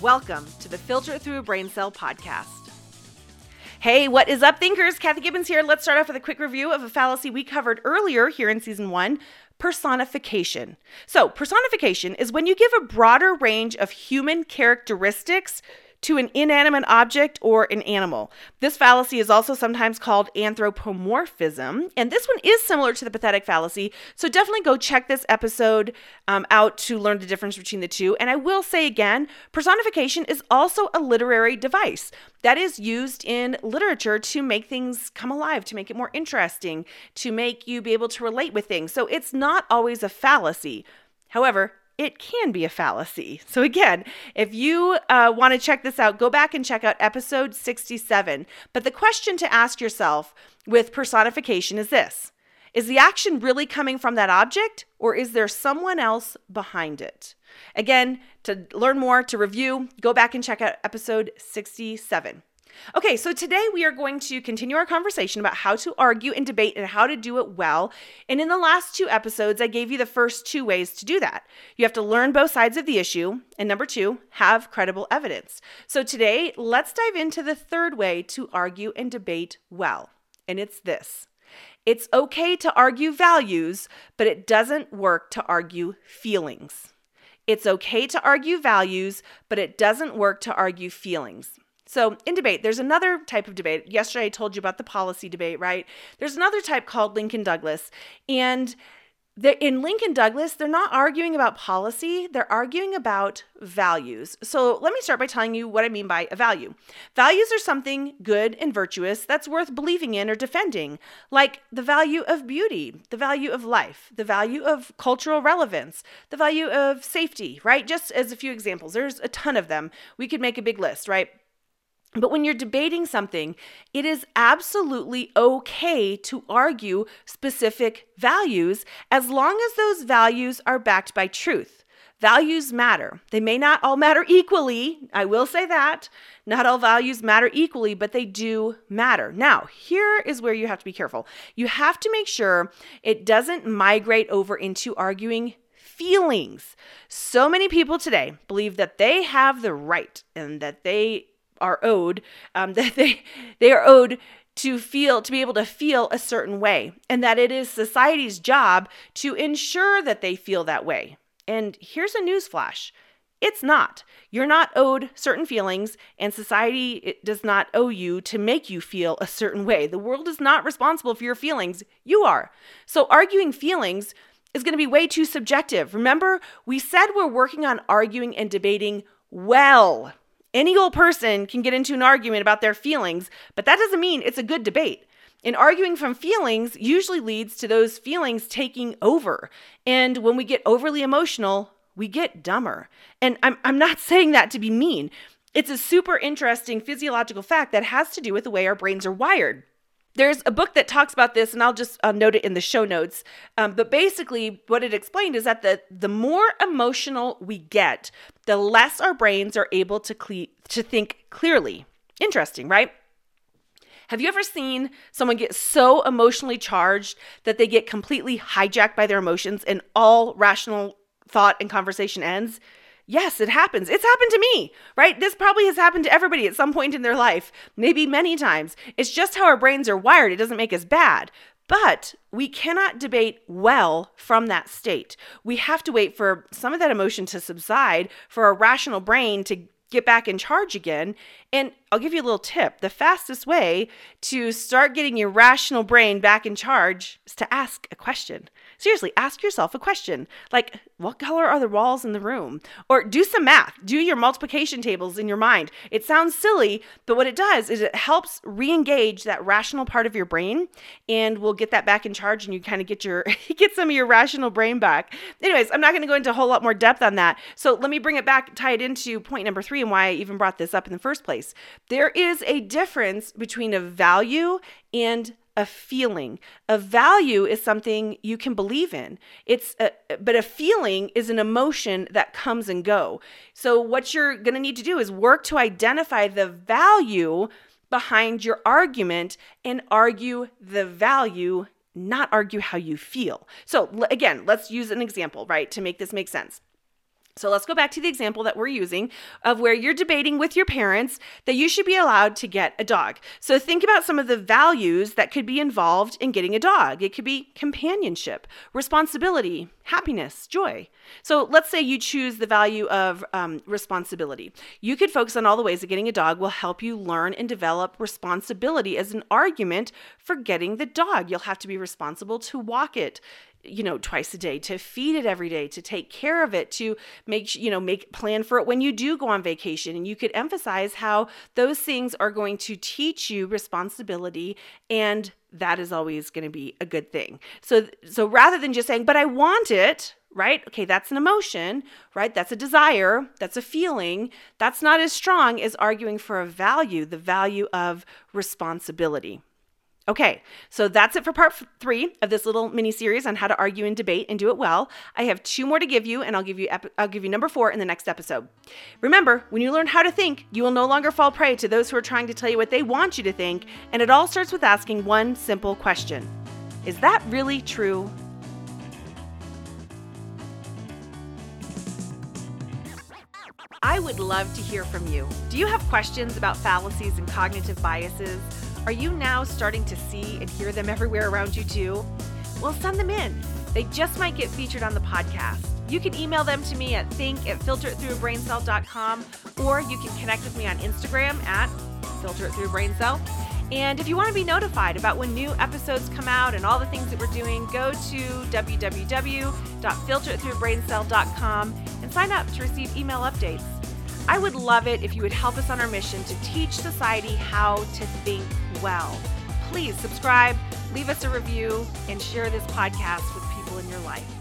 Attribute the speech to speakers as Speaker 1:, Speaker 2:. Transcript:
Speaker 1: Welcome to the Filter Through a Brain Cell podcast. Hey, what is up, thinkers? Kathy Gibbons here. Let's start off with a quick review of a fallacy we covered earlier here in season one personification. So, personification is when you give a broader range of human characteristics to an inanimate object or an animal. This fallacy is also sometimes called anthropomorphism, and this one is similar to the pathetic fallacy. So definitely go check this episode um, out to learn the difference between the two. And I will say again, personification is also a literary device that is used in literature to make things come alive, to make it more interesting, to make you be able to relate with things. So it's not always a fallacy. However, it can be a fallacy. So, again, if you uh, want to check this out, go back and check out episode 67. But the question to ask yourself with personification is this Is the action really coming from that object, or is there someone else behind it? Again, to learn more, to review, go back and check out episode 67. Okay, so today we are going to continue our conversation about how to argue and debate and how to do it well. And in the last two episodes, I gave you the first two ways to do that. You have to learn both sides of the issue, and number two, have credible evidence. So today, let's dive into the third way to argue and debate well, and it's this. It's okay to argue values, but it doesn't work to argue feelings. It's okay to argue values, but it doesn't work to argue feelings. So, in debate, there's another type of debate. Yesterday, I told you about the policy debate, right? There's another type called Lincoln Douglas. And in Lincoln Douglas, they're not arguing about policy, they're arguing about values. So, let me start by telling you what I mean by a value. Values are something good and virtuous that's worth believing in or defending, like the value of beauty, the value of life, the value of cultural relevance, the value of safety, right? Just as a few examples, there's a ton of them. We could make a big list, right? But when you're debating something, it is absolutely okay to argue specific values as long as those values are backed by truth. Values matter. They may not all matter equally. I will say that. Not all values matter equally, but they do matter. Now, here is where you have to be careful. You have to make sure it doesn't migrate over into arguing feelings. So many people today believe that they have the right and that they are owed um, that they they are owed to feel to be able to feel a certain way and that it is society's job to ensure that they feel that way. And here's a news flash. It's not. You're not owed certain feelings and society does not owe you to make you feel a certain way. The world is not responsible for your feelings. You are. So arguing feelings is going to be way too subjective. Remember we said we're working on arguing and debating well any old person can get into an argument about their feelings, but that doesn't mean it's a good debate. And arguing from feelings usually leads to those feelings taking over. And when we get overly emotional, we get dumber. And I'm, I'm not saying that to be mean. It's a super interesting physiological fact that has to do with the way our brains are wired. There's a book that talks about this, and I'll just uh, note it in the show notes. Um, but basically, what it explained is that the the more emotional we get, the less our brains are able to cle- to think clearly. Interesting, right? Have you ever seen someone get so emotionally charged that they get completely hijacked by their emotions and all rational thought and conversation ends? Yes, it happens. It's happened to me, right? This probably has happened to everybody at some point in their life, maybe many times. It's just how our brains are wired. It doesn't make us bad. But we cannot debate well from that state. We have to wait for some of that emotion to subside for a rational brain to get back in charge again. And I'll give you a little tip the fastest way to start getting your rational brain back in charge is to ask a question. Seriously, ask yourself a question like, what color are the walls in the room? Or do some math, do your multiplication tables in your mind. It sounds silly, but what it does is it helps re engage that rational part of your brain and we'll get that back in charge and you kind of get your get some of your rational brain back. Anyways, I'm not going to go into a whole lot more depth on that. So let me bring it back, tie it into point number three and why I even brought this up in the first place. There is a difference between a value and a feeling. A value is something you can believe in. It's a, but a feeling is an emotion that comes and go. So what you're going to need to do is work to identify the value behind your argument and argue the value, not argue how you feel. So again, let's use an example, right, to make this make sense. So let's go back to the example that we're using of where you're debating with your parents that you should be allowed to get a dog. So think about some of the values that could be involved in getting a dog. It could be companionship, responsibility, happiness, joy. So let's say you choose the value of um, responsibility. You could focus on all the ways that getting a dog will help you learn and develop responsibility as an argument for getting the dog. You'll have to be responsible to walk it you know twice a day to feed it every day to take care of it to make you know make plan for it when you do go on vacation. And you could emphasize how those things are going to teach you responsibility and that is always going to be a good thing. So so rather than just saying but i want it right? Okay that's an emotion right? That's a desire that's a feeling. That's not as strong as arguing for a value the value of responsibility Okay, so that's it for part three of this little mini series on how to argue and debate and do it well. I have two more to give you, and I'll give you ep- I'll give you number four in the next episode. Remember, when you learn how to think, you will no longer fall prey to those who are trying to tell you what they want you to think, and it all starts with asking one simple question: Is that really true? I would love to hear from you. Do you have questions about fallacies and cognitive biases? Are you now starting to see and hear them everywhere around you too? Well, send them in. They just might get featured on the podcast. You can email them to me at think at filteritthroughabraincell.com or you can connect with me on Instagram at filteritthroughabraincell. And if you want to be notified about when new episodes come out and all the things that we're doing, go to www.filteritthroughabraincell.com and sign up to receive email updates. I would love it if you would help us on our mission to teach society how to think well. Please subscribe, leave us a review, and share this podcast with people in your life.